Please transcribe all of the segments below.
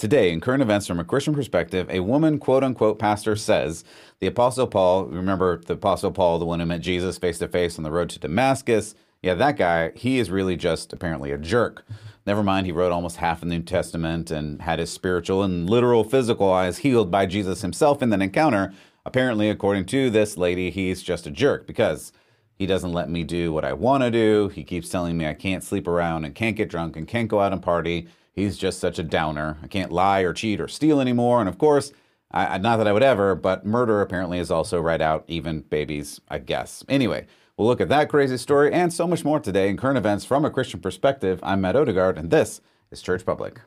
Today, in current events from a Christian perspective, a woman, quote unquote, pastor says the Apostle Paul, remember the Apostle Paul, the one who met Jesus face to face on the road to Damascus? Yeah, that guy, he is really just apparently a jerk. Never mind, he wrote almost half of the New Testament and had his spiritual and literal physical eyes healed by Jesus himself in that encounter. Apparently, according to this lady, he's just a jerk because he doesn't let me do what I want to do. He keeps telling me I can't sleep around and can't get drunk and can't go out and party he's just such a downer. I can't lie or cheat or steal anymore. And of course, I, not that I would ever, but murder apparently is also right out, even babies, I guess. Anyway, we'll look at that crazy story and so much more today in current events from a Christian perspective. I'm Matt Odegaard, and this is Church Public.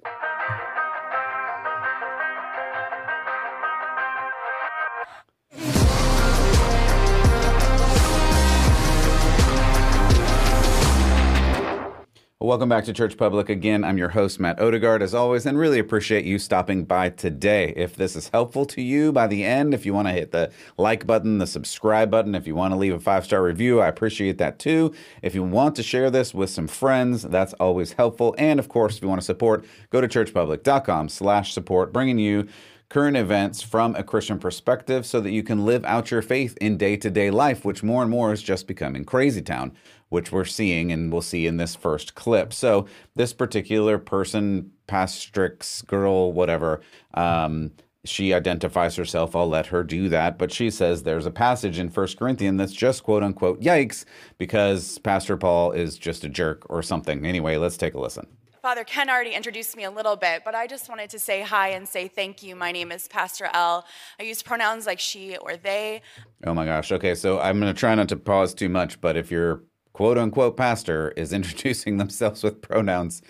Welcome back to Church Public. Again, I'm your host, Matt Odegaard, as always, and really appreciate you stopping by today. If this is helpful to you by the end, if you want to hit the like button, the subscribe button, if you want to leave a five star review, I appreciate that too. If you want to share this with some friends, that's always helpful. And of course, if you want to support, go to churchpublic.com slash support, bringing you current events from a Christian perspective so that you can live out your faith in day to day life, which more and more is just becoming crazy town which we're seeing and we'll see in this first clip. So this particular person, Pastrix girl, whatever, um, she identifies herself. I'll let her do that. But she says there's a passage in First Corinthians that's just quote unquote yikes because Pastor Paul is just a jerk or something. Anyway, let's take a listen. Father Ken already introduced me a little bit, but I just wanted to say hi and say thank you. My name is Pastor L. I use pronouns like she or they. Oh my gosh. Okay, so I'm going to try not to pause too much, but if you're quote unquote pastor is introducing themselves with pronouns,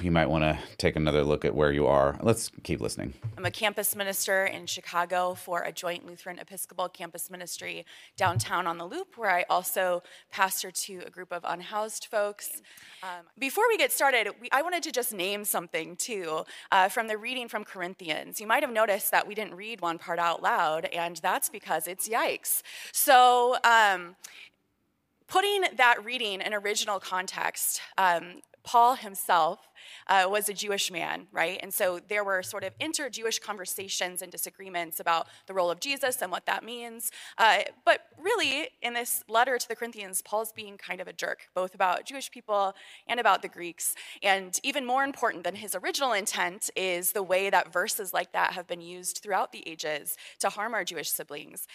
you might want to take another look at where you are. Let's keep listening. I'm a campus minister in Chicago for a joint Lutheran Episcopal campus ministry downtown on the Loop, where I also pastor to a group of unhoused folks. Um, before we get started, we, I wanted to just name something too uh, from the reading from Corinthians. You might have noticed that we didn't read one part out loud, and that's because it's yikes. So, um, Putting that reading in original context, um, Paul himself uh, was a Jewish man, right? And so there were sort of inter Jewish conversations and disagreements about the role of Jesus and what that means. Uh, but really, in this letter to the Corinthians, Paul's being kind of a jerk, both about Jewish people and about the Greeks. And even more important than his original intent is the way that verses like that have been used throughout the ages to harm our Jewish siblings.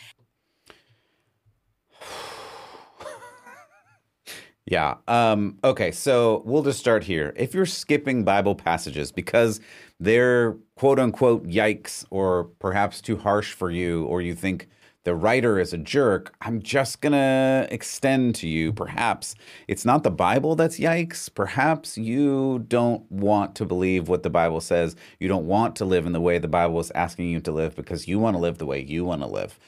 Yeah. Um, okay. So we'll just start here. If you're skipping Bible passages because they're quote unquote yikes or perhaps too harsh for you, or you think the writer is a jerk, I'm just going to extend to you. Perhaps it's not the Bible that's yikes. Perhaps you don't want to believe what the Bible says. You don't want to live in the way the Bible is asking you to live because you want to live the way you want to live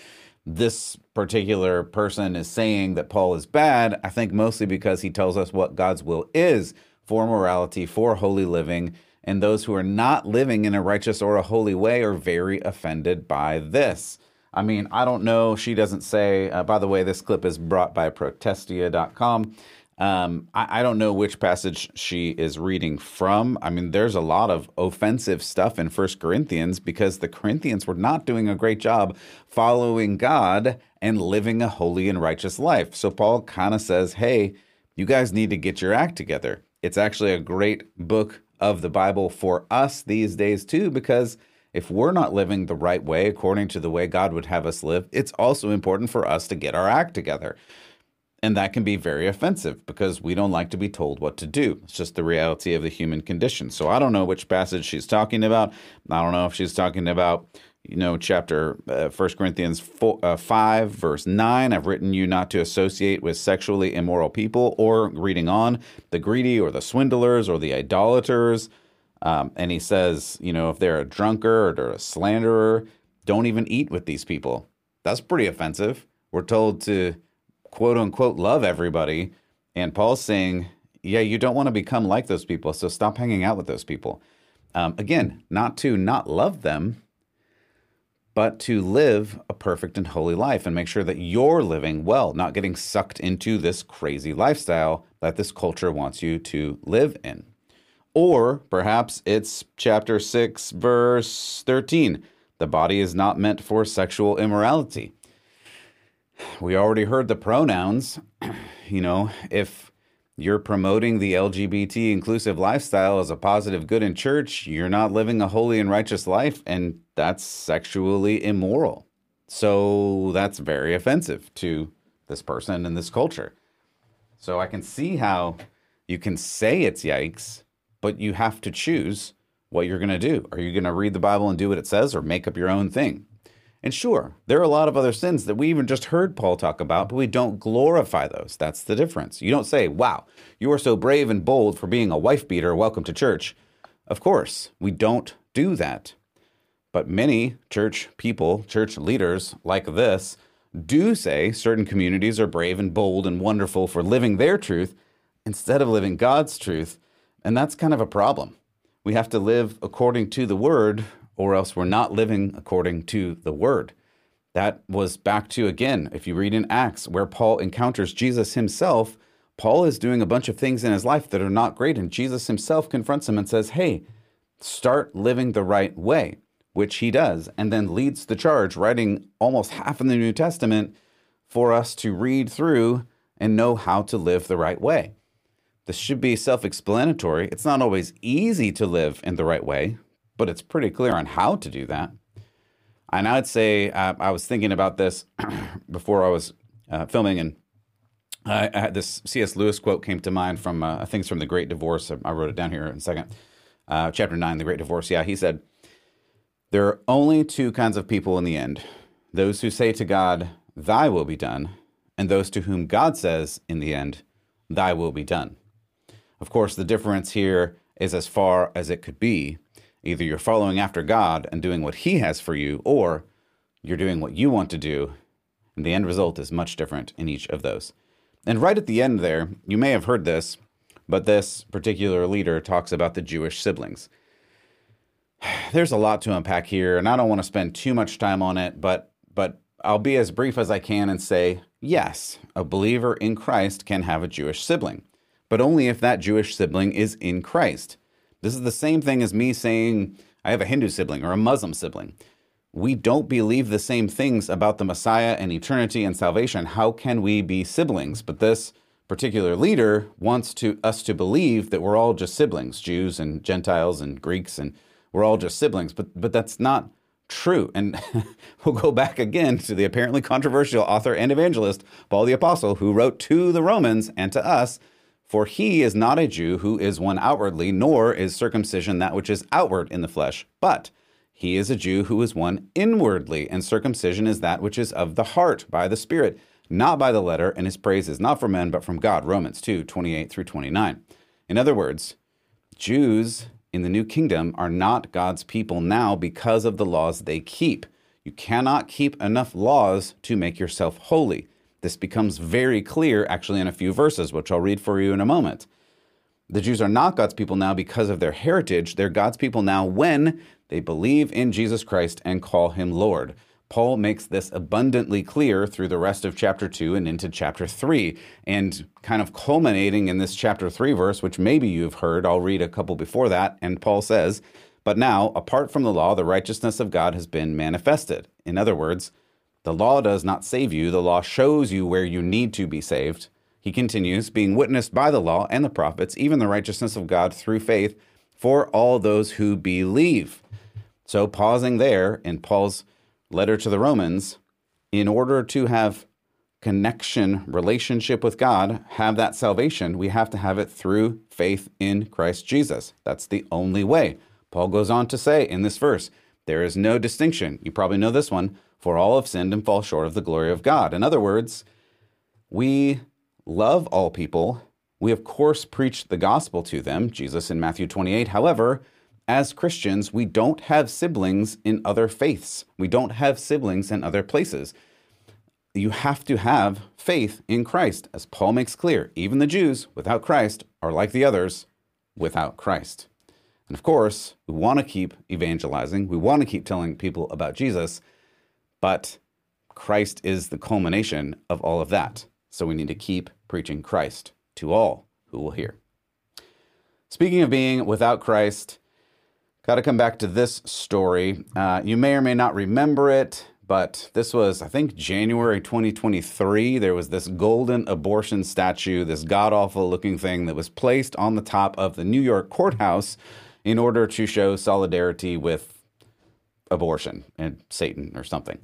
this particular person is saying that Paul is bad, I think mostly because he tells us what God's will is for morality, for holy living, and those who are not living in a righteous or a holy way are very offended by this. I mean, I don't know. She doesn't say, uh, by the way, this clip is brought by protestia.com. Um, I, I, don't know which passage she is reading from. I mean, there's a lot of offensive stuff in First Corinthians because the Corinthians were not doing a great job following God and living a holy and righteous life. So Paul kind of says, hey, you guys need to get your act together. It's actually a great book of the Bible for us these days, too, because if we're not living the right way according to the way God would have us live, it's also important for us to get our act together. And that can be very offensive because we don't like to be told what to do. It's just the reality of the human condition. So I don't know which passage she's talking about. I don't know if she's talking about, you know, chapter uh, 1 Corinthians 4, uh, 5, verse 9. I've written you not to associate with sexually immoral people, or reading on, the greedy or the swindlers or the idolaters. Um, and he says, you know, if they're a drunkard or a slanderer, don't even eat with these people. That's pretty offensive. We're told to quote unquote love everybody. And Paul's saying, yeah, you don't want to become like those people. So stop hanging out with those people. Um, again, not to not love them, but to live a perfect and holy life and make sure that you're living well, not getting sucked into this crazy lifestyle that this culture wants you to live in. Or perhaps it's chapter 6, verse 13. The body is not meant for sexual immorality. We already heard the pronouns. You know, if you're promoting the LGBT inclusive lifestyle as a positive good in church, you're not living a holy and righteous life, and that's sexually immoral. So that's very offensive to this person and this culture. So I can see how you can say it's yikes, but you have to choose what you're going to do. Are you going to read the Bible and do what it says or make up your own thing? And sure, there are a lot of other sins that we even just heard Paul talk about, but we don't glorify those. That's the difference. You don't say, wow, you are so brave and bold for being a wife beater. Welcome to church. Of course, we don't do that. But many church people, church leaders like this, do say certain communities are brave and bold and wonderful for living their truth instead of living God's truth. And that's kind of a problem. We have to live according to the word or else we're not living according to the word. That was back to, again, if you read in Acts, where Paul encounters Jesus himself, Paul is doing a bunch of things in his life that are not great. And Jesus himself confronts him and says, Hey, start living the right way, which he does, and then leads the charge, writing almost half of the New Testament for us to read through and know how to live the right way. This should be self explanatory. It's not always easy to live in the right way, but it's pretty clear on how to do that. And I'd say uh, I was thinking about this before I was uh, filming, and I, I, had this C.S. Lewis quote came to mind from uh, I think it's from The Great Divorce. I wrote it down here in a second. Uh, chapter nine, The Great Divorce. Yeah, he said there are only two kinds of people in the end: those who say to God, "Thy will be done," and those to whom God says, in the end, "Thy will be done." Of course, the difference here is as far as it could be Either you're following after God and doing what He has for you, or you're doing what you want to do. And the end result is much different in each of those. And right at the end there, you may have heard this, but this particular leader talks about the Jewish siblings. There's a lot to unpack here, and I don't want to spend too much time on it, but but I'll be as brief as I can and say, yes, a believer in Christ can have a Jewish sibling, but only if that Jewish sibling is in Christ. This is the same thing as me saying I have a Hindu sibling or a Muslim sibling. We don't believe the same things about the Messiah and eternity and salvation. How can we be siblings? But this particular leader wants to us to believe that we're all just siblings, Jews and Gentiles and Greeks, and we're all just siblings. But but that's not true. And we'll go back again to the apparently controversial author and evangelist Paul the Apostle, who wrote to the Romans and to us for he is not a Jew who is one outwardly, nor is circumcision that which is outward in the flesh, but he is a Jew who is one inwardly, and circumcision is that which is of the heart by the Spirit, not by the letter, and his praise is not from men, but from God. Romans 2 28 through 29. In other words, Jews in the new kingdom are not God's people now because of the laws they keep. You cannot keep enough laws to make yourself holy. This becomes very clear actually in a few verses, which I'll read for you in a moment. The Jews are not God's people now because of their heritage. They're God's people now when they believe in Jesus Christ and call him Lord. Paul makes this abundantly clear through the rest of chapter 2 and into chapter 3. And kind of culminating in this chapter 3 verse, which maybe you've heard, I'll read a couple before that. And Paul says, But now, apart from the law, the righteousness of God has been manifested. In other words, the law does not save you, the law shows you where you need to be saved. He continues, being witnessed by the law and the prophets, even the righteousness of God through faith for all those who believe. So, pausing there in Paul's letter to the Romans, in order to have connection, relationship with God, have that salvation, we have to have it through faith in Christ Jesus. That's the only way. Paul goes on to say in this verse, there is no distinction. You probably know this one for all have sinned and fall short of the glory of God. In other words, we love all people. We, of course, preach the gospel to them, Jesus in Matthew 28. However, as Christians, we don't have siblings in other faiths. We don't have siblings in other places. You have to have faith in Christ, as Paul makes clear. Even the Jews without Christ are like the others without Christ. And of course, we want to keep evangelizing. We want to keep telling people about Jesus. But Christ is the culmination of all of that. So we need to keep preaching Christ to all who will hear. Speaking of being without Christ, got to come back to this story. Uh, you may or may not remember it, but this was, I think, January 2023. There was this golden abortion statue, this god awful looking thing that was placed on the top of the New York courthouse in order to show solidarity with abortion and Satan or something.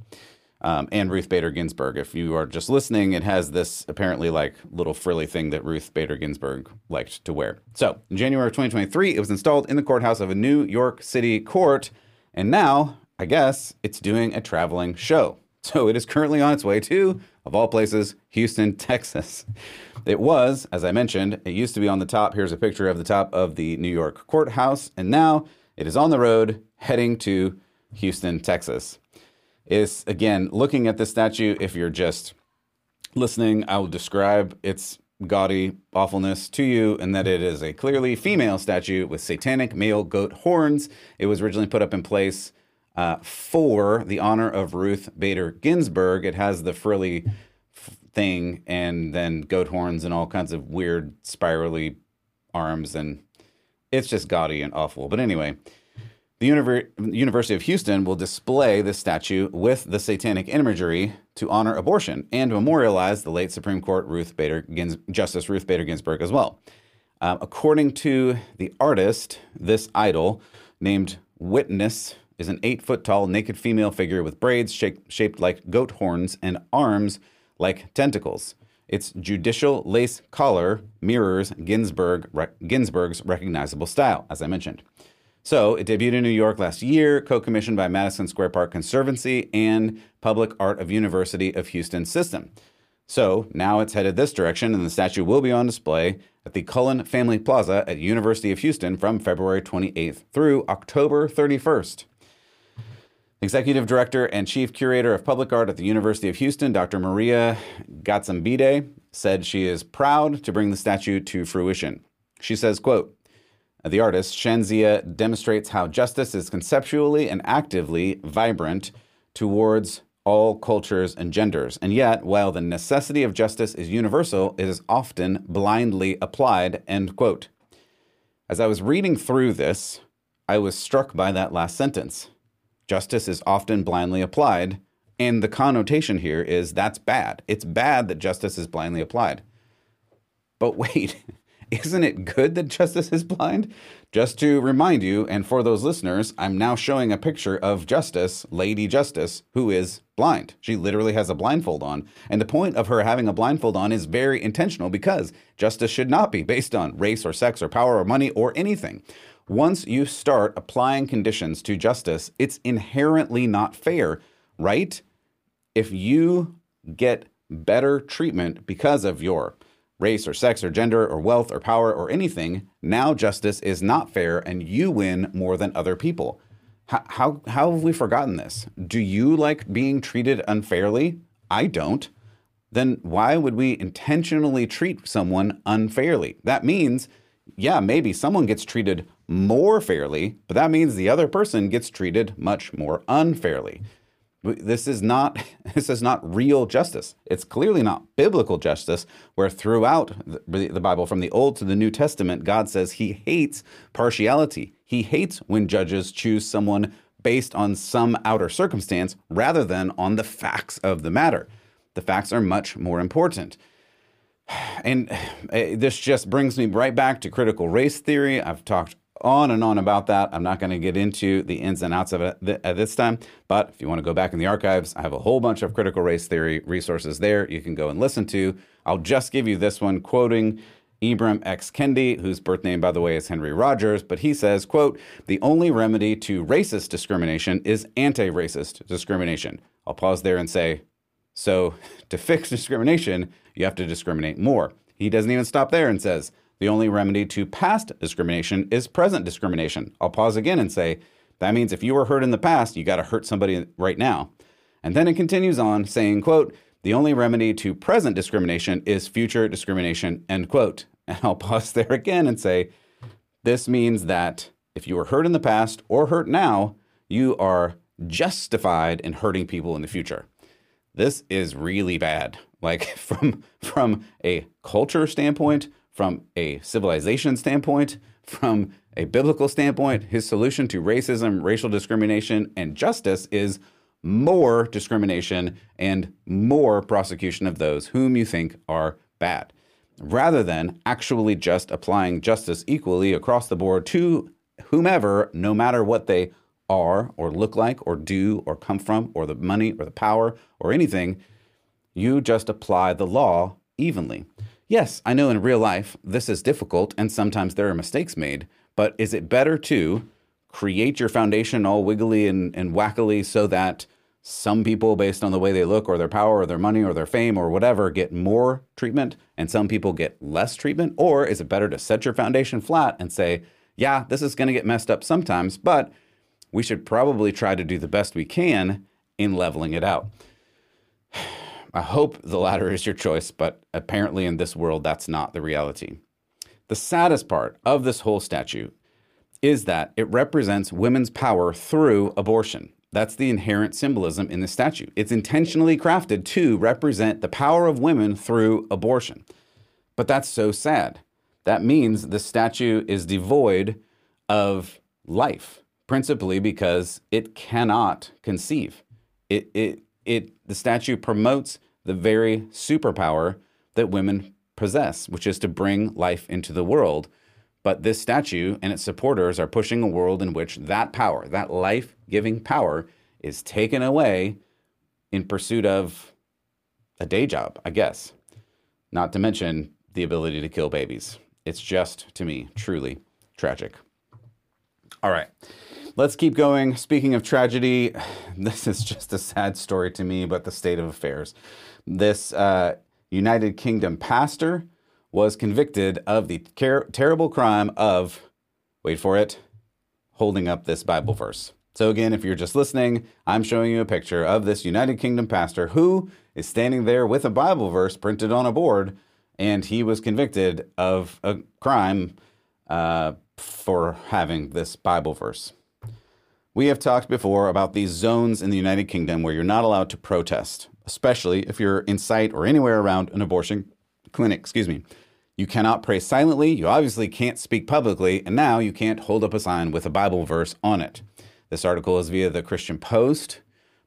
Um, and Ruth Bader Ginsburg. If you are just listening, it has this apparently like little frilly thing that Ruth Bader Ginsburg liked to wear. So in January of 2023, it was installed in the courthouse of a New York City court. And now, I guess, it's doing a traveling show. So it is currently on its way to, of all places, Houston, Texas. It was, as I mentioned, it used to be on the top. Here's a picture of the top of the New York courthouse. And now it is on the road heading to Houston, Texas is again looking at the statue. If you're just listening, I will describe its gaudy awfulness to you, and that it is a clearly female statue with satanic male goat horns. It was originally put up in place uh, for the honor of Ruth Bader Ginsburg. It has the frilly f- thing and then goat horns and all kinds of weird spirally arms, and it's just gaudy and awful. But anyway, the Univer- University of Houston will display this statue with the satanic imagery to honor abortion and memorialize the late Supreme Court Ruth Bader Gins- Justice Ruth Bader Ginsburg as well. Uh, according to the artist, this idol, named Witness, is an eight foot tall naked female figure with braids shaped, like goat horns and arms like tentacles. Its judicial lace collar mirrors Ginsburg, re- Ginsburg's recognizable style, as I mentioned. So it debuted in New York last year, co-commissioned by Madison Square Park Conservancy and Public Art of University of Houston System. So now it's headed this direction, and the statue will be on display at the Cullen Family Plaza at University of Houston from February 28th through October 31st. Executive Director and Chief Curator of Public Art at the University of Houston, Dr. Maria Gaztambide, said she is proud to bring the statue to fruition. She says, quote, the artist, Shahzia, demonstrates how justice is conceptually and actively vibrant towards all cultures and genders. And yet, while the necessity of justice is universal, it is often blindly applied. End quote. As I was reading through this, I was struck by that last sentence. Justice is often blindly applied, and the connotation here is that's bad. It's bad that justice is blindly applied. But wait, isn't it good that justice is blind? Just to remind you, and for those listeners, I'm now showing a picture of Justice, Lady Justice, who is blind. She literally has a blindfold on. And the point of her having a blindfold on is very intentional because justice should not be based on race or sex or power or money or anything. Once you start applying conditions to justice, it's inherently not fair, right? If you get better treatment because of your race or sex or gender or wealth or power or anything, now justice is not fair and you win more than other people. How, how, how have we forgotten this? Do you like being treated unfairly? I don't. Then why would we intentionally treat someone unfairly? That means, yeah, maybe someone gets treated more fairly, but that means the other person gets treated much more unfairly. This is not this is not real justice. It's clearly not biblical justice where throughout the Bible from the Old to the New Testament God says he hates partiality. He hates when judges choose someone based on some outer circumstance rather than on the facts of the matter. The facts are much more important. And eh, this just brings me right back to critical race theory. I've talked on and on about that. I'm not going to get into the ins and outs of it at this time, but if you want to go back in the archives, I have a whole bunch of critical race theory resources there you can go and listen to. I'll just give you this one quoting Ibram X. Kendi, whose birth name, by the way, is Henry Rogers, but he says, quote, the only remedy to racist discrimination is anti-racist discrimination. I'll pause there and say, so to fix discrimination, you have to discriminate more. He doesn't even stop there and says, the only remedy to past discrimination is present discrimination. I'll pause again and say, that means if you were hurt in the past, you got to hurt somebody right now. And then it continues on saying, quote, the only remedy to present discrimination is future discrimination, end quote. And I'll pause there again and say, this means that if you were hurt in the past or hurt now, you are justified in hurting people in the future. This is really bad. Like from from a culture standpoint, from a civilization standpoint, from a biblical standpoint, his solution to racism, racial discrimination, and justice is more discrimination and more prosecution of those whom you think are bad, rather than actually just applying justice equally across the board to whomever, no matter what they are or look like or do or come from or the money or the power or anything. You just apply the law evenly. Yes, I know in real life this is difficult and sometimes there are mistakes made, but is it better to create your foundation all wiggly and, and wackily so that some people, based on the way they look or their power or their money or their fame or whatever, get more treatment and some people get less treatment? Or is it better to set your foundation flat and say, yeah, this is going to get messed up sometimes, but we should probably try to do the best we can in leveling it out? I hope the latter is your choice, but apparently in this world, that's not the reality. The saddest part of this whole statute is that it represents women's power through abortion. That's the inherent symbolism in the statute. It's intentionally crafted to represent the power of women through abortion. But that's so sad. That means the statute is devoid of life, principally because it cannot conceive. It, it, it, the statute promotes the very superpower that women possess, which is to bring life into the world. But this statue and its supporters are pushing a world in which that power, that life giving power, is taken away in pursuit of a day job, I guess. Not to mention the ability to kill babies. It's just, to me, truly tragic. All right, let's keep going. Speaking of tragedy, this is just a sad story to me, but the state of affairs. This uh, United Kingdom pastor was convicted of the ter- terrible crime of, wait for it, holding up this Bible verse. So, again, if you're just listening, I'm showing you a picture of this United Kingdom pastor who is standing there with a Bible verse printed on a board, and he was convicted of a crime uh, for having this Bible verse. We have talked before about these zones in the United Kingdom where you're not allowed to protest, especially if you're in sight or anywhere around an abortion clinic, excuse me. You cannot pray silently, you obviously can't speak publicly, and now you can't hold up a sign with a Bible verse on it. This article is via the Christian Post.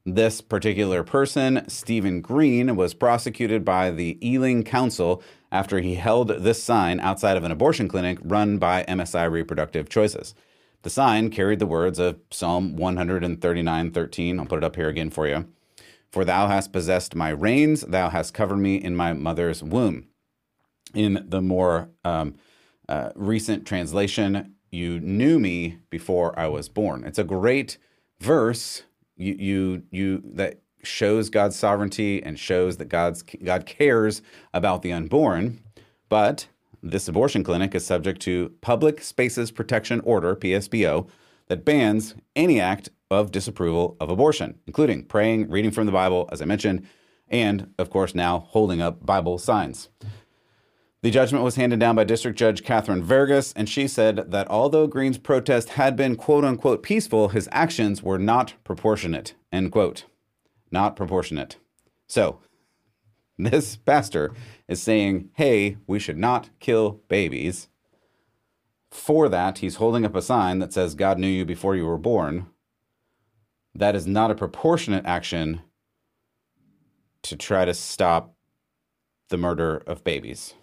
This particular person, Stephen Green, was prosecuted by the Ealing Council after he held this sign outside of an abortion clinic run by MSI Reproductive Choices. The sign carried the words of Psalm 139:13. I'll put it up here again for you. For thou hast possessed my reins, thou hast covered me in my mother's womb. In the more um, uh, recent translation, you knew me before I was born. It's a great verse. You you you that shows God's sovereignty and shows that God's God cares about the unborn. But this abortion clinic is subject to Public Spaces Protection Order (PSPO) that bans any act of disapproval of abortion, including praying, reading from the Bible, as I mentioned, and of course now holding up Bible signs. The judgment was handed down by District Judge Catherine Vergas, and she said that although Green's protest had been quote unquote peaceful, his actions were not proportionate. End quote. Not proportionate. So, this pastor is saying, hey, we should not kill babies. For that, he's holding up a sign that says, God knew you before you were born. That is not a proportionate action to try to stop the murder of babies.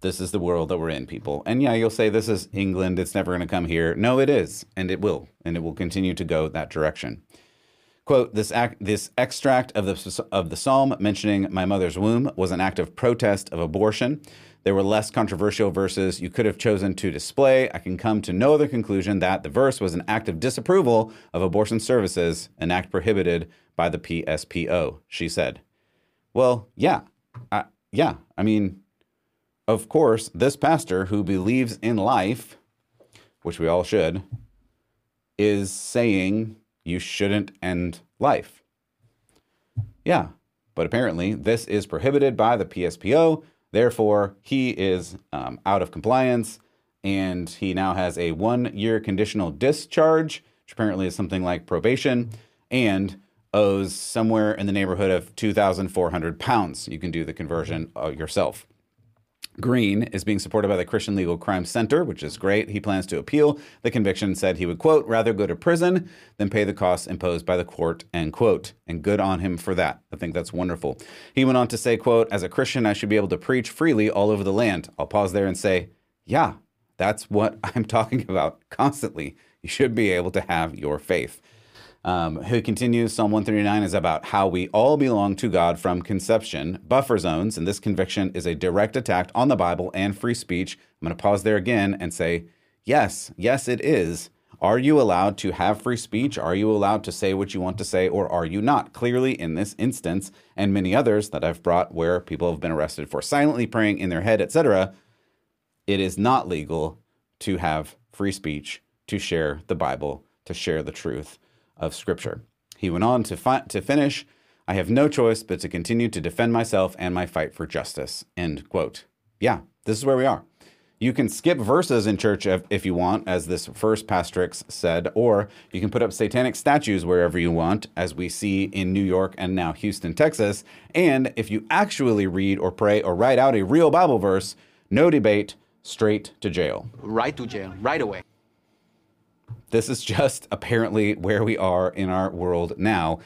This is the world that we're in, people. And yeah, you'll say this is England, it's never going to come here. No, it is, and it will, and it will continue to go that direction. Quote, this act, this extract of the of the psalm mentioning my mother's womb was an act of protest of abortion. There were less controversial verses you could have chosen to display. I can come to no other conclusion that the verse was an act of disapproval of abortion services, an act prohibited by the PSPO, she said. Well, yeah. I, yeah, I mean, of course, this pastor who believes in life, which we all should, is saying you shouldn't end life. Yeah, but apparently this is prohibited by the PSPO. Therefore, he is um, out of compliance and he now has a one year conditional discharge, which apparently is something like probation, and owes somewhere in the neighborhood of 2,400 pounds. You can do the conversion uh, yourself. Green is being supported by the Christian Legal Crime Center, which is great. He plans to appeal the conviction said he would, quote, rather go to prison than pay the costs imposed by the court, end quote. And good on him for that. I think that's wonderful. He went on to say, quote, as a Christian, I should be able to preach freely all over the land. I'll pause there and say, yeah, that's what I'm talking about constantly. You should be able to have your faith. Um, who continues, Psalm 139 is about how we all belong to God from conception, buffer zones, and this conviction is a direct attack on the Bible and free speech. I'm going to pause there again and say, yes, yes, it is. Are you allowed to have free speech? Are you allowed to say what you want to say, or are you not? Clearly, in this instance, and many others that I've brought where people have been arrested for silently praying in their head, etc., it is not legal to have free speech, to share the Bible, to share the truth of Scripture. He went on to, fi- to finish I have no choice but to continue to defend myself and my fight for justice. End quote. Yeah, this is where we are. You can skip verses in church if, you want, as this first pastrix said, or you can put up satanic statues wherever you want, as we see in New York and now Houston, Texas. And if you actually read or pray or write out a real Bible verse, no debate, straight to jail. Right to jail, right away. This is just apparently where we are in our world now.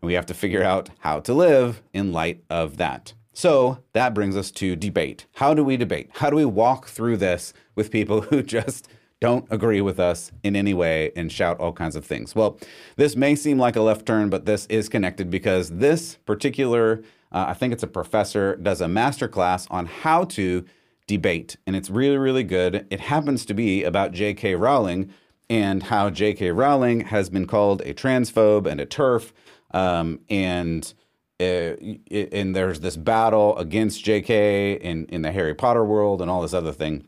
And we have to figure out how to live in light of that. So that brings us to debate. How do we debate? How do we walk through this with people who just don't agree with us in any way and shout all kinds of things? Well, this may seem like a left turn, but this is connected because this particular, uh, I think it's a professor, does a master class on how to debate. And it's really, really good. It happens to be about J.K. Rowling, and how J.K. Rowling has been called a transphobe and a TERF, um, and uh, and there's this battle against J.K. in in the Harry Potter world and all this other thing.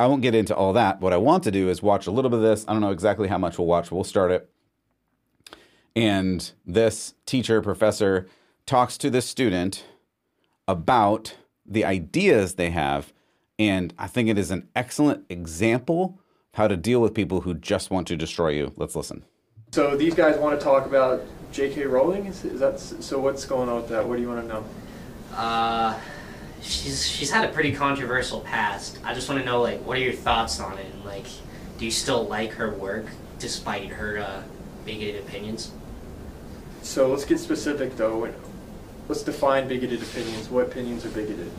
I won't get into all that. What I want to do is watch a little bit of this. I don't know exactly how much we'll watch. We'll start it. And this teacher, professor, talks to this student about the ideas they have. And I think it is an excellent example how to deal with people who just want to destroy you. Let's listen. So these guys want to talk about J.K. Rowling. Is, is that so? What's going on with that? What do you want to know? Uh, she's she's had a pretty controversial past. I just want to know like what are your thoughts on it? And, like, do you still like her work despite her uh, bigoted opinions? So let's get specific though. Let's define bigoted opinions. What opinions are bigoted?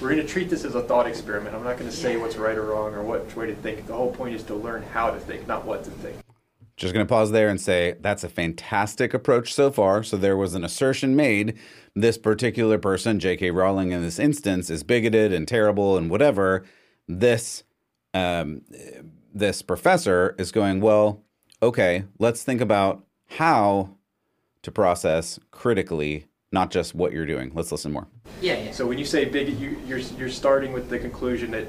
We're going to treat this as a thought experiment. I'm not going to say yeah. what's right or wrong or what way to think. The whole point is to learn how to think, not what to think. Just going to pause there and say that's a fantastic approach so far. So there was an assertion made this particular person, J.K. Rowling in this instance, is bigoted and terrible and whatever. This um, this professor is going, well, okay, let's think about how to process critically not just what you're doing. Let's listen more. Yeah, yeah. So when you say bigot, you, you're you're starting with the conclusion that,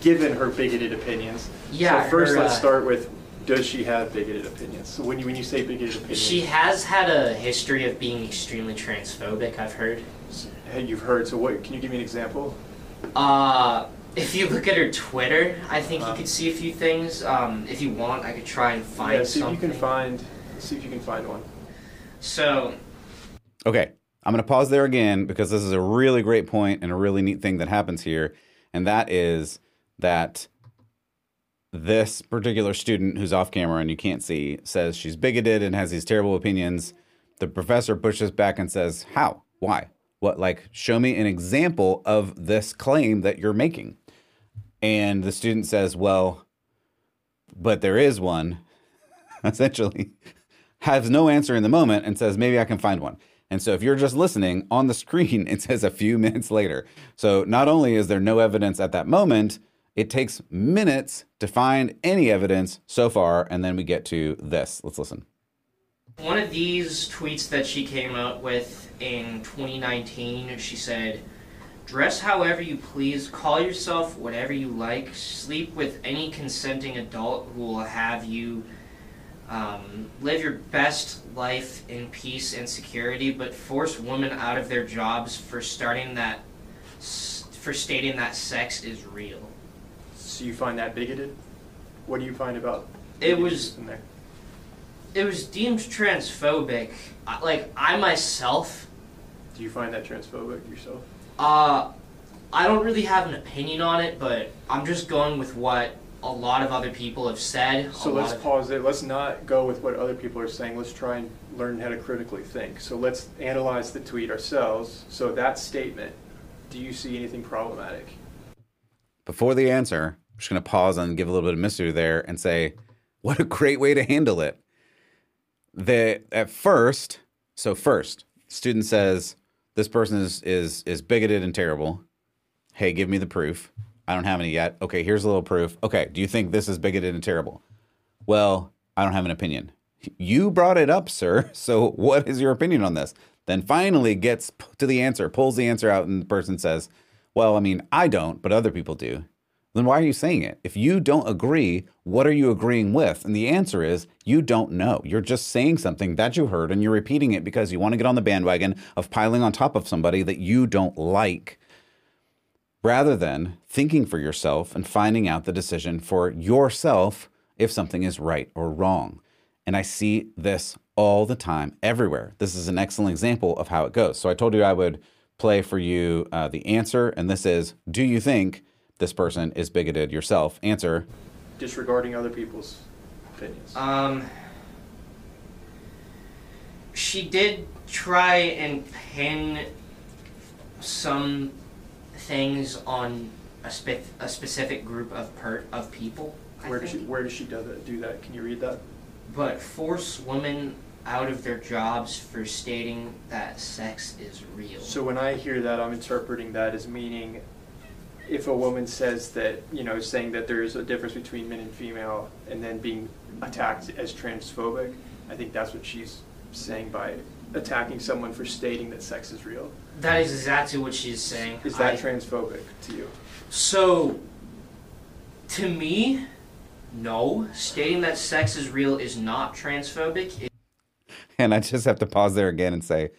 given her bigoted opinions. Yeah. So first, her, let's uh, start with. Does she have bigoted opinions? So when you when you say bigoted opinions, she has had a history of being extremely transphobic. I've heard. Hey, you've heard. So what? Can you give me an example? Uh, if you look at her Twitter, I think Uh-huh. you could see a few things. Um, if you want, I could try and find yeah. See something. if you can find. See if you can find one. So Okay, I'm going to pause there again because this is a really great point and a really neat thing that happens here. And that is that this particular student who's off camera and you can't see says she's bigoted and has these terrible opinions. The professor pushes back and says, How? Why? What? Like, show me an example of this claim that you're making. And the student says, Well, but there is one, essentially, has no answer in the moment and says, Maybe I can find one. And so if you're just listening on the screen, it says a few minutes later. So not only is there no evidence at that moment, it takes minutes to find any evidence so far. And then we get to this. Let's listen. One of these tweets that she came out with in 2019, she said, Dress however you please, call yourself whatever you like, sleep with any consenting adult who will have you um, live your best life in peace and security, but force women out of their jobs for starting that, for stating that sex is real. So you find that bigoted? What do you find about? It was in there? it was deemed transphobic. Like I myself, Do you find that transphobic yourself? uh, I don't really have an opinion on it, but I'm just going with what a lot of other people have said. So a let's lot of- pause there. Let's not go with what other people are saying. Let's try and learn how to critically think. So let's analyze the tweet ourselves. So that statement, do you see anything problematic? Before the answer, I'm just going to pause and give a little bit of mystery there and say, what a great way to handle it. The at first, so first, student says this person is is is bigoted and terrible. Hey, give me the proof. I don't have any yet. Okay, here's a little proof. Okay, do you think this is bigoted and terrible? Well, I don't have an opinion. You brought it up, sir. So what is your opinion on this? Then finally gets to the answer, pulls the answer out, and the person says, Well, I mean, I don't, but other people do. Then why are you saying it? If you don't agree, what are you agreeing with? And the answer is you don't know. You're just saying something that you heard and you're repeating it because you want to get on the bandwagon of piling on top of somebody that you don't like rather than thinking for yourself and finding out the decision for yourself if something is right or wrong. And I see this all the time, everywhere. This is an excellent example of how it goes. So I told you I would play for you uh, the answer, and this is Do you think this person is bigoted yourself? Answer Disregarding other people's opinions. Um, she did try and pin some things on a, spe- a specific group of per- of people. I where does she think. Where does she do that? Do that? Can you read that? But force women out of their jobs for stating that sex is real. So when I hear that, I'm interpreting that as meaning if a woman says that, you know, saying that there's a difference between men and female and then being attacked as transphobic, I think that's what she's saying by attacking someone for stating that sex is real. that is exactly what she's saying. Is that I- transphobic to you? So, to me, no. Stating that sex is real is not transphobic. It- and I just have to pause there again and say,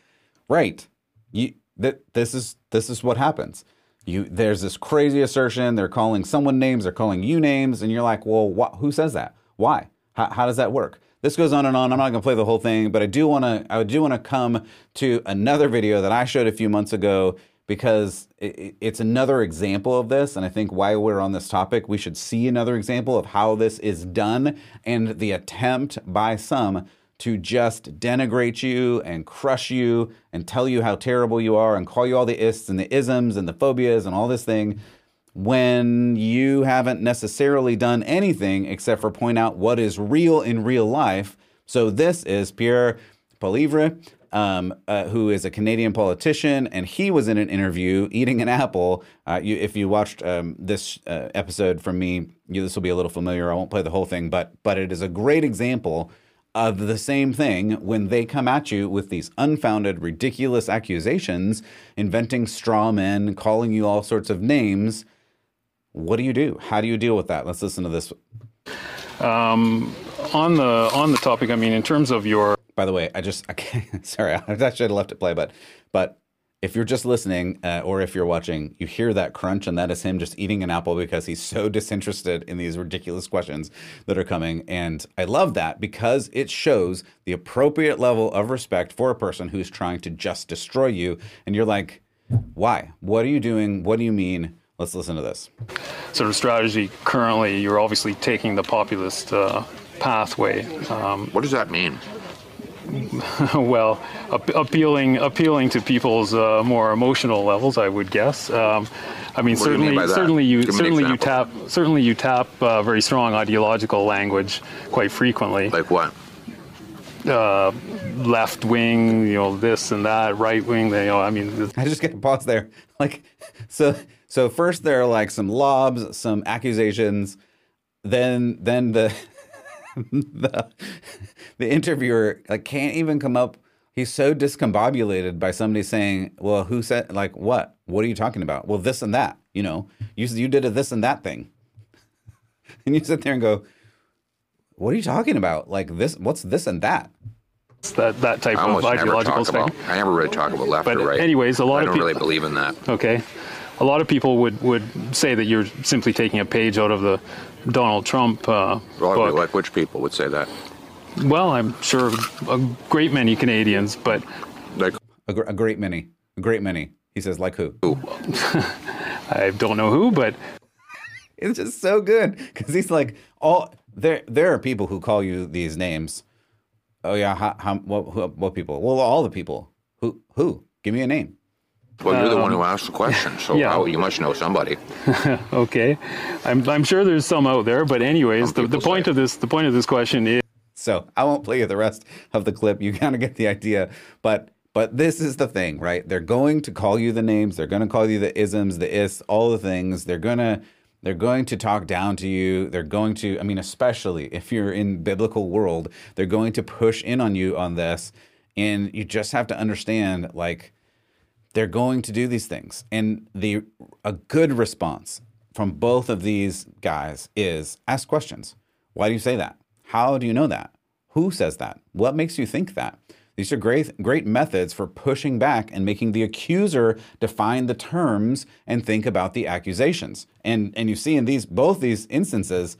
right, you that this is this is what happens. You there's this crazy assertion. They're calling someone names. They're calling you names, and you're like, well, wh- who says that? Why? How, how does that work? This goes on and on. I'm not going to play the whole thing, but I do want to. I do want to come to another video that I showed a few months ago because it, it- it's another example of this. And I think while we're on this topic, we should see another example of how this is done and the attempt by some to just denigrate you and crush you and tell you how terrible you are and call you all the ists and the isms and the phobias and all this thing when you haven't necessarily done anything except for point out what is real in real life. So this is Pierre Poilievre, um, uh, who is a Canadian politician, and he was in an interview eating an apple. Uh, you, if you watched um, this uh, episode from me, you, this will be a little familiar. I won't play the whole thing, but but it is a great example of the same thing when they come at you with these unfounded, ridiculous accusations, inventing straw men, calling you all sorts of names. What do you do? How do you deal with that? Let's listen to this. Um, on the on the topic, I mean, in terms of your By the way, I just I can't, sorry, I should have left it play, but but if you're just listening uh, or if you're watching, you hear that crunch, and that is him just eating an apple because he's so disinterested in these ridiculous questions that are coming. And I love that because it shows the appropriate level of respect for a person who's trying to just destroy you. And you're like, why? What are you doing? What do you mean? Let's listen to this. sort of strategy currently, you're obviously taking the populist uh, pathway. Um, What does that mean? well, ap- appealing appealing to people's uh, more emotional levels, I would guess. Um, I mean, What do you mean certainly, certainly you Give certainly you tap certainly you tap uh, very strong ideological language quite frequently. Like what? Left wing, you know, this and that. Right wing, you know, I mean, I just got to pause there. Like, so, so first there are like some lobs, some accusations, then, then the, the, the interviewer like can't even come up. He's so discombobulated by somebody saying, "Well, who said like what? What are you talking about? Well, this and that. You know, you you did a this and that thing." And you sit there and go, "What are you talking about? Like this? What's this and that?" that that type I of almost never ideological talk about. I never really talk about left But or right. anyways, a lot I of people don't peop- really believe in that. Okay. A lot of people would, would say that you're simply taking a page out of the Donald Trump uh, Well, book. like which people would say that? well, I'm sure a great many Canadians, but Like A, gr- a great many, a great many. He says, "Like who?" I don't know who, but It's just so good because he's like, all there. There are people who call you these names. Oh yeah, how, how what, who, what people? Well, all the people. Who? Who? Give me a name. Well, you're the one um, who asked the question, so yeah. how- you must know somebody. okay. I'm, I'm sure there's some out there, but anyways, Some the, the point say. of this the point of this question is So I won't play you the rest of the clip. You kind of get the idea. But but this is the thing, right? They're going to call you the names. They're going to call you the isms, the is, all the things. They're gonna they're going to talk down to you. They're going to. I mean, especially if you're in biblical world, they're going to push in on you on this, and you just have to understand like they're going to do these things. And the a good response from both of these guys is ask questions. Why do you say that? How do you know that? Who says that? What makes you think that? These are great great methods for pushing back and making the accuser define the terms and think about the accusations. And and you see in these both these instances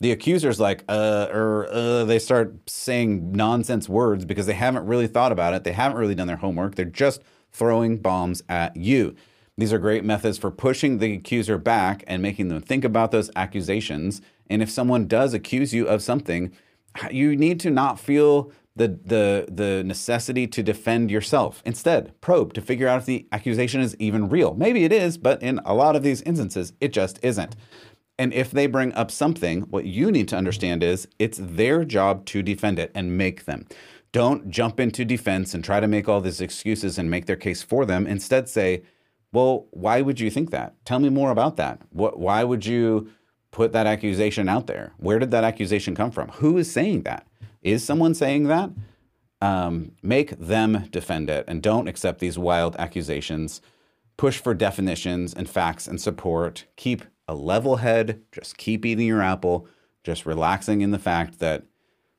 the accuser's like uh or uh they start saying nonsense words because they haven't really thought about it. They haven't really done their homework. They're just throwing bombs at you. These are great methods for pushing the accuser back and making them think about those accusations. And if someone does accuse you of something you need to not feel the the the necessity to defend yourself. Instead probe to figure out if the accusation is even real. Maybe it is but in a lot of these instances it just isn't. And if they bring up something, what you need to understand is it's their job to defend it and make them. Don't jump into defense and try to make all these excuses and make their case for them. Instead, say, well, why would you think that? Tell me more about that. What, why would you put that accusation out there? Where did that accusation come from? Who is saying that? Is someone saying that? Um, make them defend it and don't accept these wild accusations. Push for definitions and facts and support. Keep a level head. Just keep eating your apple. Just relaxing in the fact that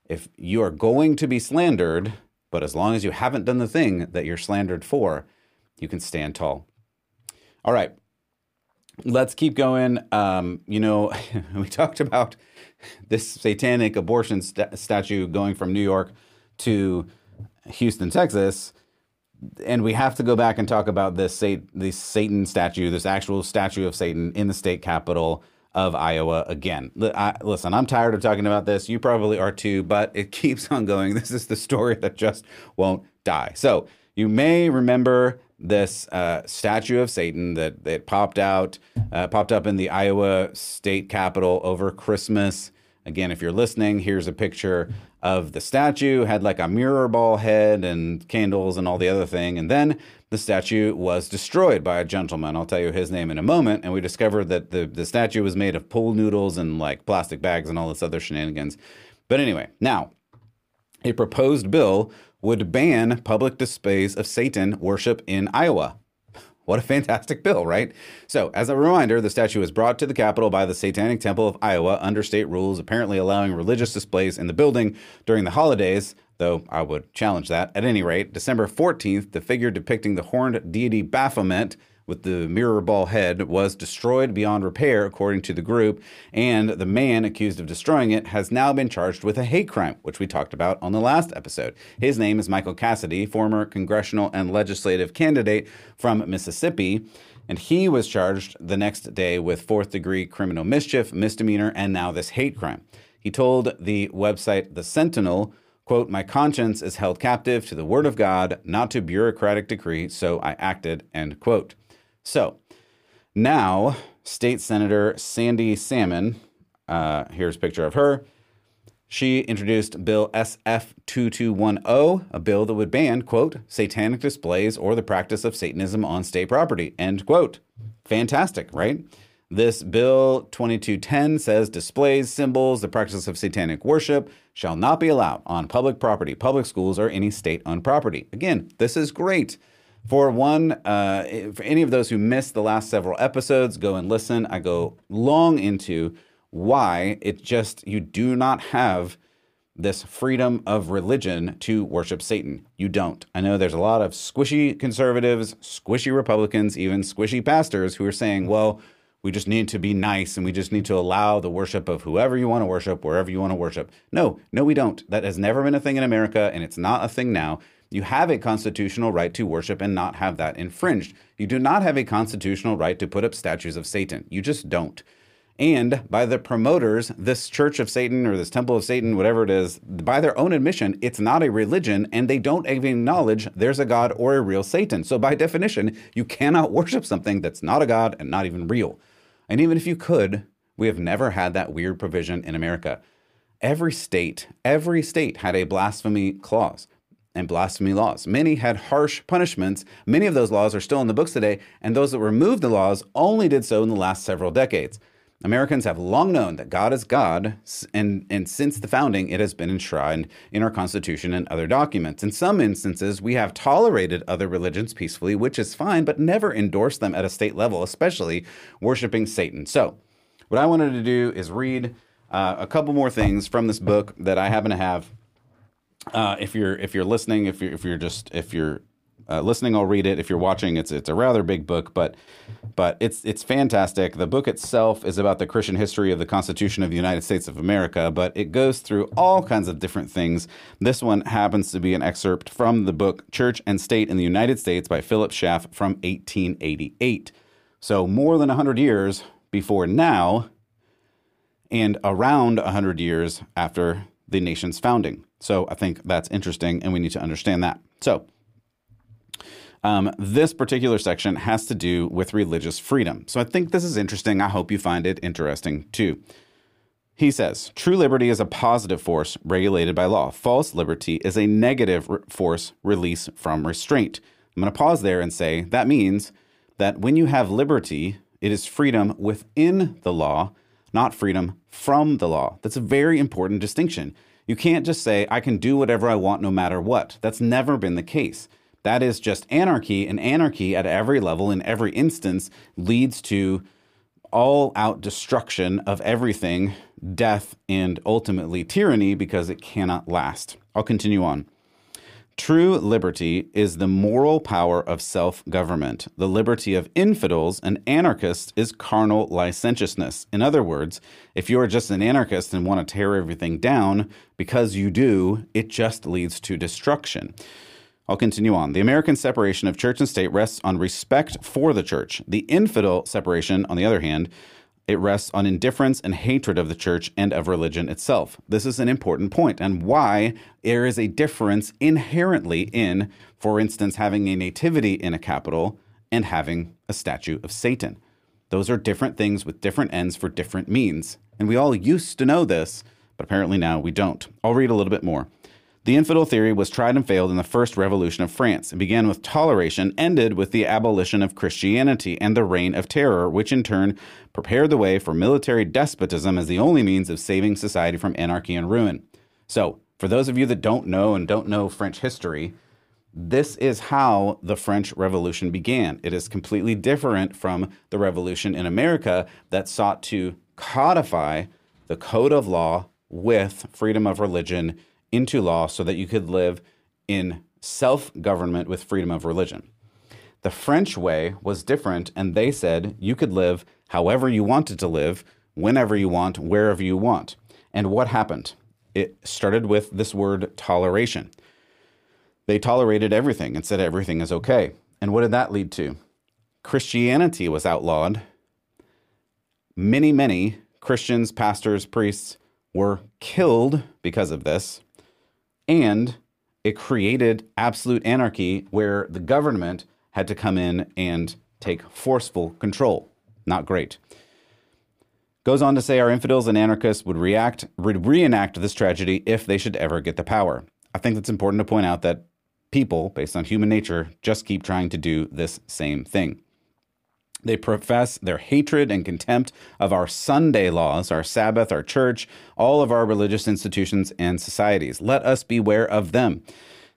if you are going to be slandered, but as long as you haven't done the thing that you're slandered for, you can stand tall. All right. Let's keep going. Um, you know, we talked about this satanic abortion sta- statue going from New York to Houston, Texas and we have to go back and talk about this Satan, this Satan statue, this actual statue of Satan in the state capital of Iowa again. Listen, I'm tired of talking about this. You probably are too, but it keeps on going. This is the story that just won't die. So you may remember this uh, statue of Satan that that popped out, uh, popped up in the Iowa state capitol over Christmas. Again, if you're listening, here's a picture of the statue. Had like a mirror ball head and candles and all the other thing. And then the statue was destroyed by a gentleman. I'll tell you his name in a moment. And we discovered that the, the statue was made of pool noodles and like plastic bags and all this other shenanigans. But anyway, now a proposed bill would ban public displays of Satan worship in Iowa. What a fantastic bill, right? So, as a reminder, the statue was brought to the Capitol by the Satanic Temple of Iowa under state rules, apparently allowing religious displays in the building during the holidays, though I would challenge that. At any rate, December 14th, the figure depicting the horned deity Baphomet with the mirror ball head was destroyed beyond repair, according to the group, and the man accused of destroying it has now been charged with a hate crime, which we talked about on the last episode. His name is Michael Cassidy, former congressional and legislative candidate from Mississippi. And he was charged the next day with fourth degree criminal mischief, misdemeanor, and now this hate crime. He told the website The Sentinel, quote, My conscience is held captive to the word of God, not to bureaucratic decree, so I acted, end quote. So now, State Senator Sandy Salmon, uh, here's a picture of her. She introduced Bill SF 2210, a bill that would ban, quote, satanic displays or the practice of Satanism on state property, end quote. Fantastic, right? This Bill 2210 says displays, symbols, the practice of satanic worship shall not be allowed on public property, public schools, or any state owned property. Again, this is great. For one, uh, for any of those who missed the last several episodes, go and listen. I go long into why it just, you do not have this freedom of religion to worship Satan. You don't. I know there's a lot of squishy conservatives, squishy Republicans, even squishy pastors who are saying, well, we just need to be nice and we just need to allow the worship of whoever you want to worship, wherever you want to worship. No, no, we don't. That has never been a thing in America and it's not a thing now. You have a constitutional right to worship and not have that infringed. You do not have a constitutional right to put up statues of Satan. You just don't. And by the promoters, this Church of Satan or this Temple of Satan, whatever it is, by their own admission, it's not a religion and they don't even acknowledge there's a God or a real Satan. So, by definition, you cannot worship something that's not a God and not even real. And even if you could, we have never had that weird provision in America. Every state, every state had a blasphemy clause and blasphemy laws. Many had harsh punishments. Many of those laws are still in the books today, and those that removed the laws only did so in the last several decades. Americans have long known that God is God, and, and since the founding, it has been enshrined in our Constitution and other documents. In some instances, we have tolerated other religions peacefully, which is fine, but never endorsed them at a state level, especially worshiping Satan. So, what I wanted to do is read uh, a couple more things from this book that I happen to have. Uh, if you're if you're listening, if you're if you're just if you're uh, listening, I'll read it. If you're watching, it's it's a rather big book, but but it's it's fantastic. The book itself is about the Christian history of the Constitution of the United States of America, but it goes through all kinds of different things. This one happens to be an excerpt from the book Church and State in the United States by Philip Schaff from 1888. So more than 100 years before now and around 100 years after the nation's founding. So I think that's interesting and we need to understand that. So um, this particular section has to do with religious freedom. So I think this is interesting. I hope you find it interesting too. He says true liberty is a positive force regulated by law. False liberty is a negative force release from restraint. I'm going to pause there and say that means that when you have liberty, it is freedom within the law, not freedom from the law. That's a very important distinction. You can't just say, I can do whatever I want no matter what. That's never been the case. That is just anarchy, and anarchy at every level, in every instance, leads to all out destruction of everything, death, and ultimately tyranny because it cannot last. I'll continue on. True liberty is the moral power of self government. The liberty of infidels and anarchists is carnal licentiousness. In other words, if you're just an anarchist and want to tear everything down, because you do, it just leads to destruction. I'll continue on. The American separation of church and state rests on respect for the church. The infidel separation, on the other hand, it rests on indifference and hatred of the church and of religion itself. This is an important point and why there is a difference inherently in, for instance, having a nativity in a capital and having a statue of Satan. Those are different things with different ends for different means. And we all used to know this, but apparently now we don't. I'll read a little bit more. The infidel theory was tried and failed in the First Revolution of France. It began with toleration, ended with the abolition of Christianity and the Reign of Terror, which in turn prepared the way for military despotism as the only means of saving society from anarchy and ruin. So, for those of you that don't know and don't know French history, this is how the French Revolution began. It is completely different from the revolution in America that sought to codify the code of law with freedom of religion into law so that you could live in self government with freedom of religion. The French way was different, and they said you could live however you wanted to live, whenever you want, wherever you want. And what happened? It started with this word toleration. They tolerated everything and said everything is okay. And what did that lead to? Christianity was outlawed. Many, many Christians, pastors, priests were killed because of this and it created absolute anarchy where the government had to come in and take forceful control. Not great. Goes on to say our infidels and anarchists would react reenact this tragedy if they should ever get the power. I think it's important to point out that people, based on human nature, just keep trying to do this same thing. They profess their hatred and contempt of our Sunday laws, our Sabbath, our church, all of our religious institutions and societies. Let us beware of them.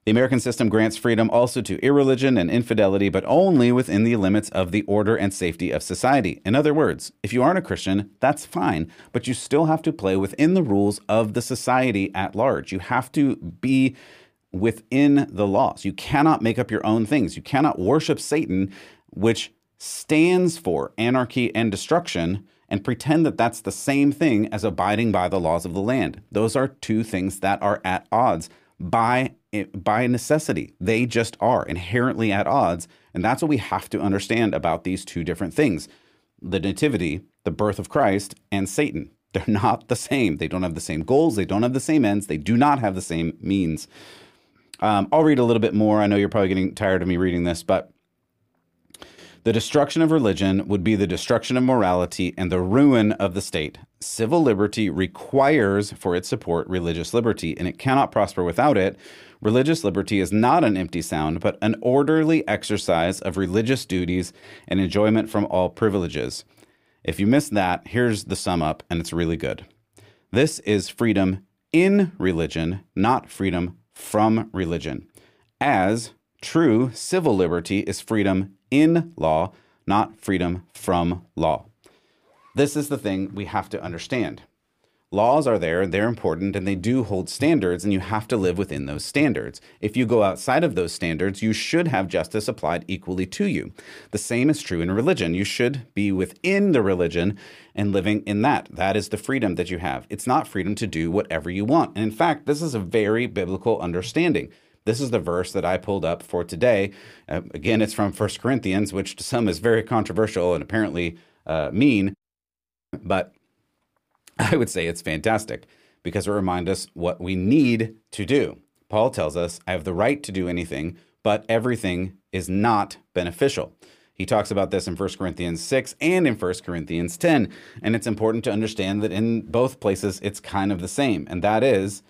The American system grants freedom also to irreligion and infidelity, but only within the limits of the order and safety of society. In other words, if you aren't a Christian, that's fine, but you still have to play within the rules of the society at large. You have to be within the laws. You cannot make up your own things. You cannot worship Satan, which stands for anarchy and destruction and pretend that that's the same thing as abiding by the laws of the land. Those are two things that are at odds by by necessity. They just are inherently at odds, and that's what we have to understand about these two different things. The nativity, the birth of Christ, and Satan. They're not the same. They don't have the same goals, they don't have the same ends, they do not have the same means. Um, I'll read a little bit more. I know you're probably getting tired of me reading this, but the destruction of religion would be the destruction of morality and the ruin of the state. Civil liberty requires for its support religious liberty, and it cannot prosper without it. Religious liberty is not an empty sound, but an orderly exercise of religious duties and enjoyment from all privileges. If you missed that, here's the sum up, and it's really good. This is freedom in religion, not freedom from religion. As true civil liberty is freedom in law, not freedom from law. This is the thing we have to understand. Laws are there, they're important, and they do hold standards, and you have to live within those standards. If you go outside of those standards, you should have justice applied equally to you. The same is true in religion. You should be within the religion and living in that. That is the freedom that you have. It's not freedom to do whatever you want. And in fact, this is a very biblical understanding. This is the verse that I pulled up for today. Uh, again, it's from 1 Corinthians, which to some is very controversial and apparently uh, mean. But I would say it's fantastic because it reminds us what we need to do. Paul tells us, I have the right to do anything, but everything is not beneficial. He talks about this in 1 Corinthians 6 and in 1 Corinthians 10. And it's important to understand that in both places, it's kind of the same. And that is,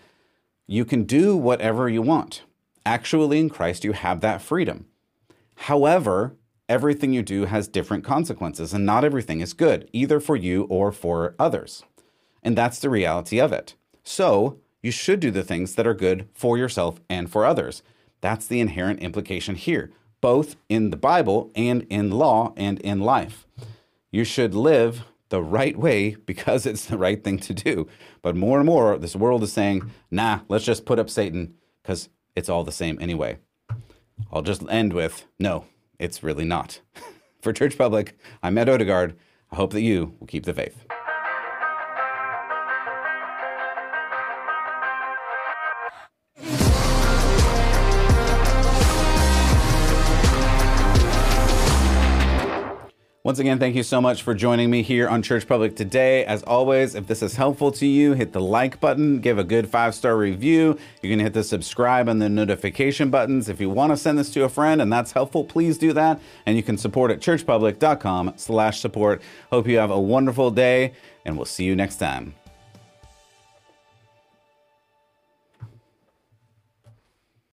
you can do whatever you want. Actually, in Christ, you have that freedom. However, everything you do has different consequences, and not everything is good, either for you or for others. And that's the reality of it. So, you should do the things that are good for yourself and for others. That's the inherent implication here, both in the Bible and in law and in life. You should live the right way because it's the right thing to do. But more and more, this world is saying, nah, let's just put up Satan because it's all the same anyway. I'll just end with no, it's really not. For Church Public, I'm Matt Odegaard. I hope that you will keep the faith. Once again, thank you so much for joining me here on Church Public today. As always, if this is helpful to you, hit the like button, give a good five star review. You can hit the subscribe and the notification buttons. If you want to send this to a friend and that's helpful, please do that. And you can support at churchpublic.com slash support. Hope you have a wonderful day, and we'll see you next time.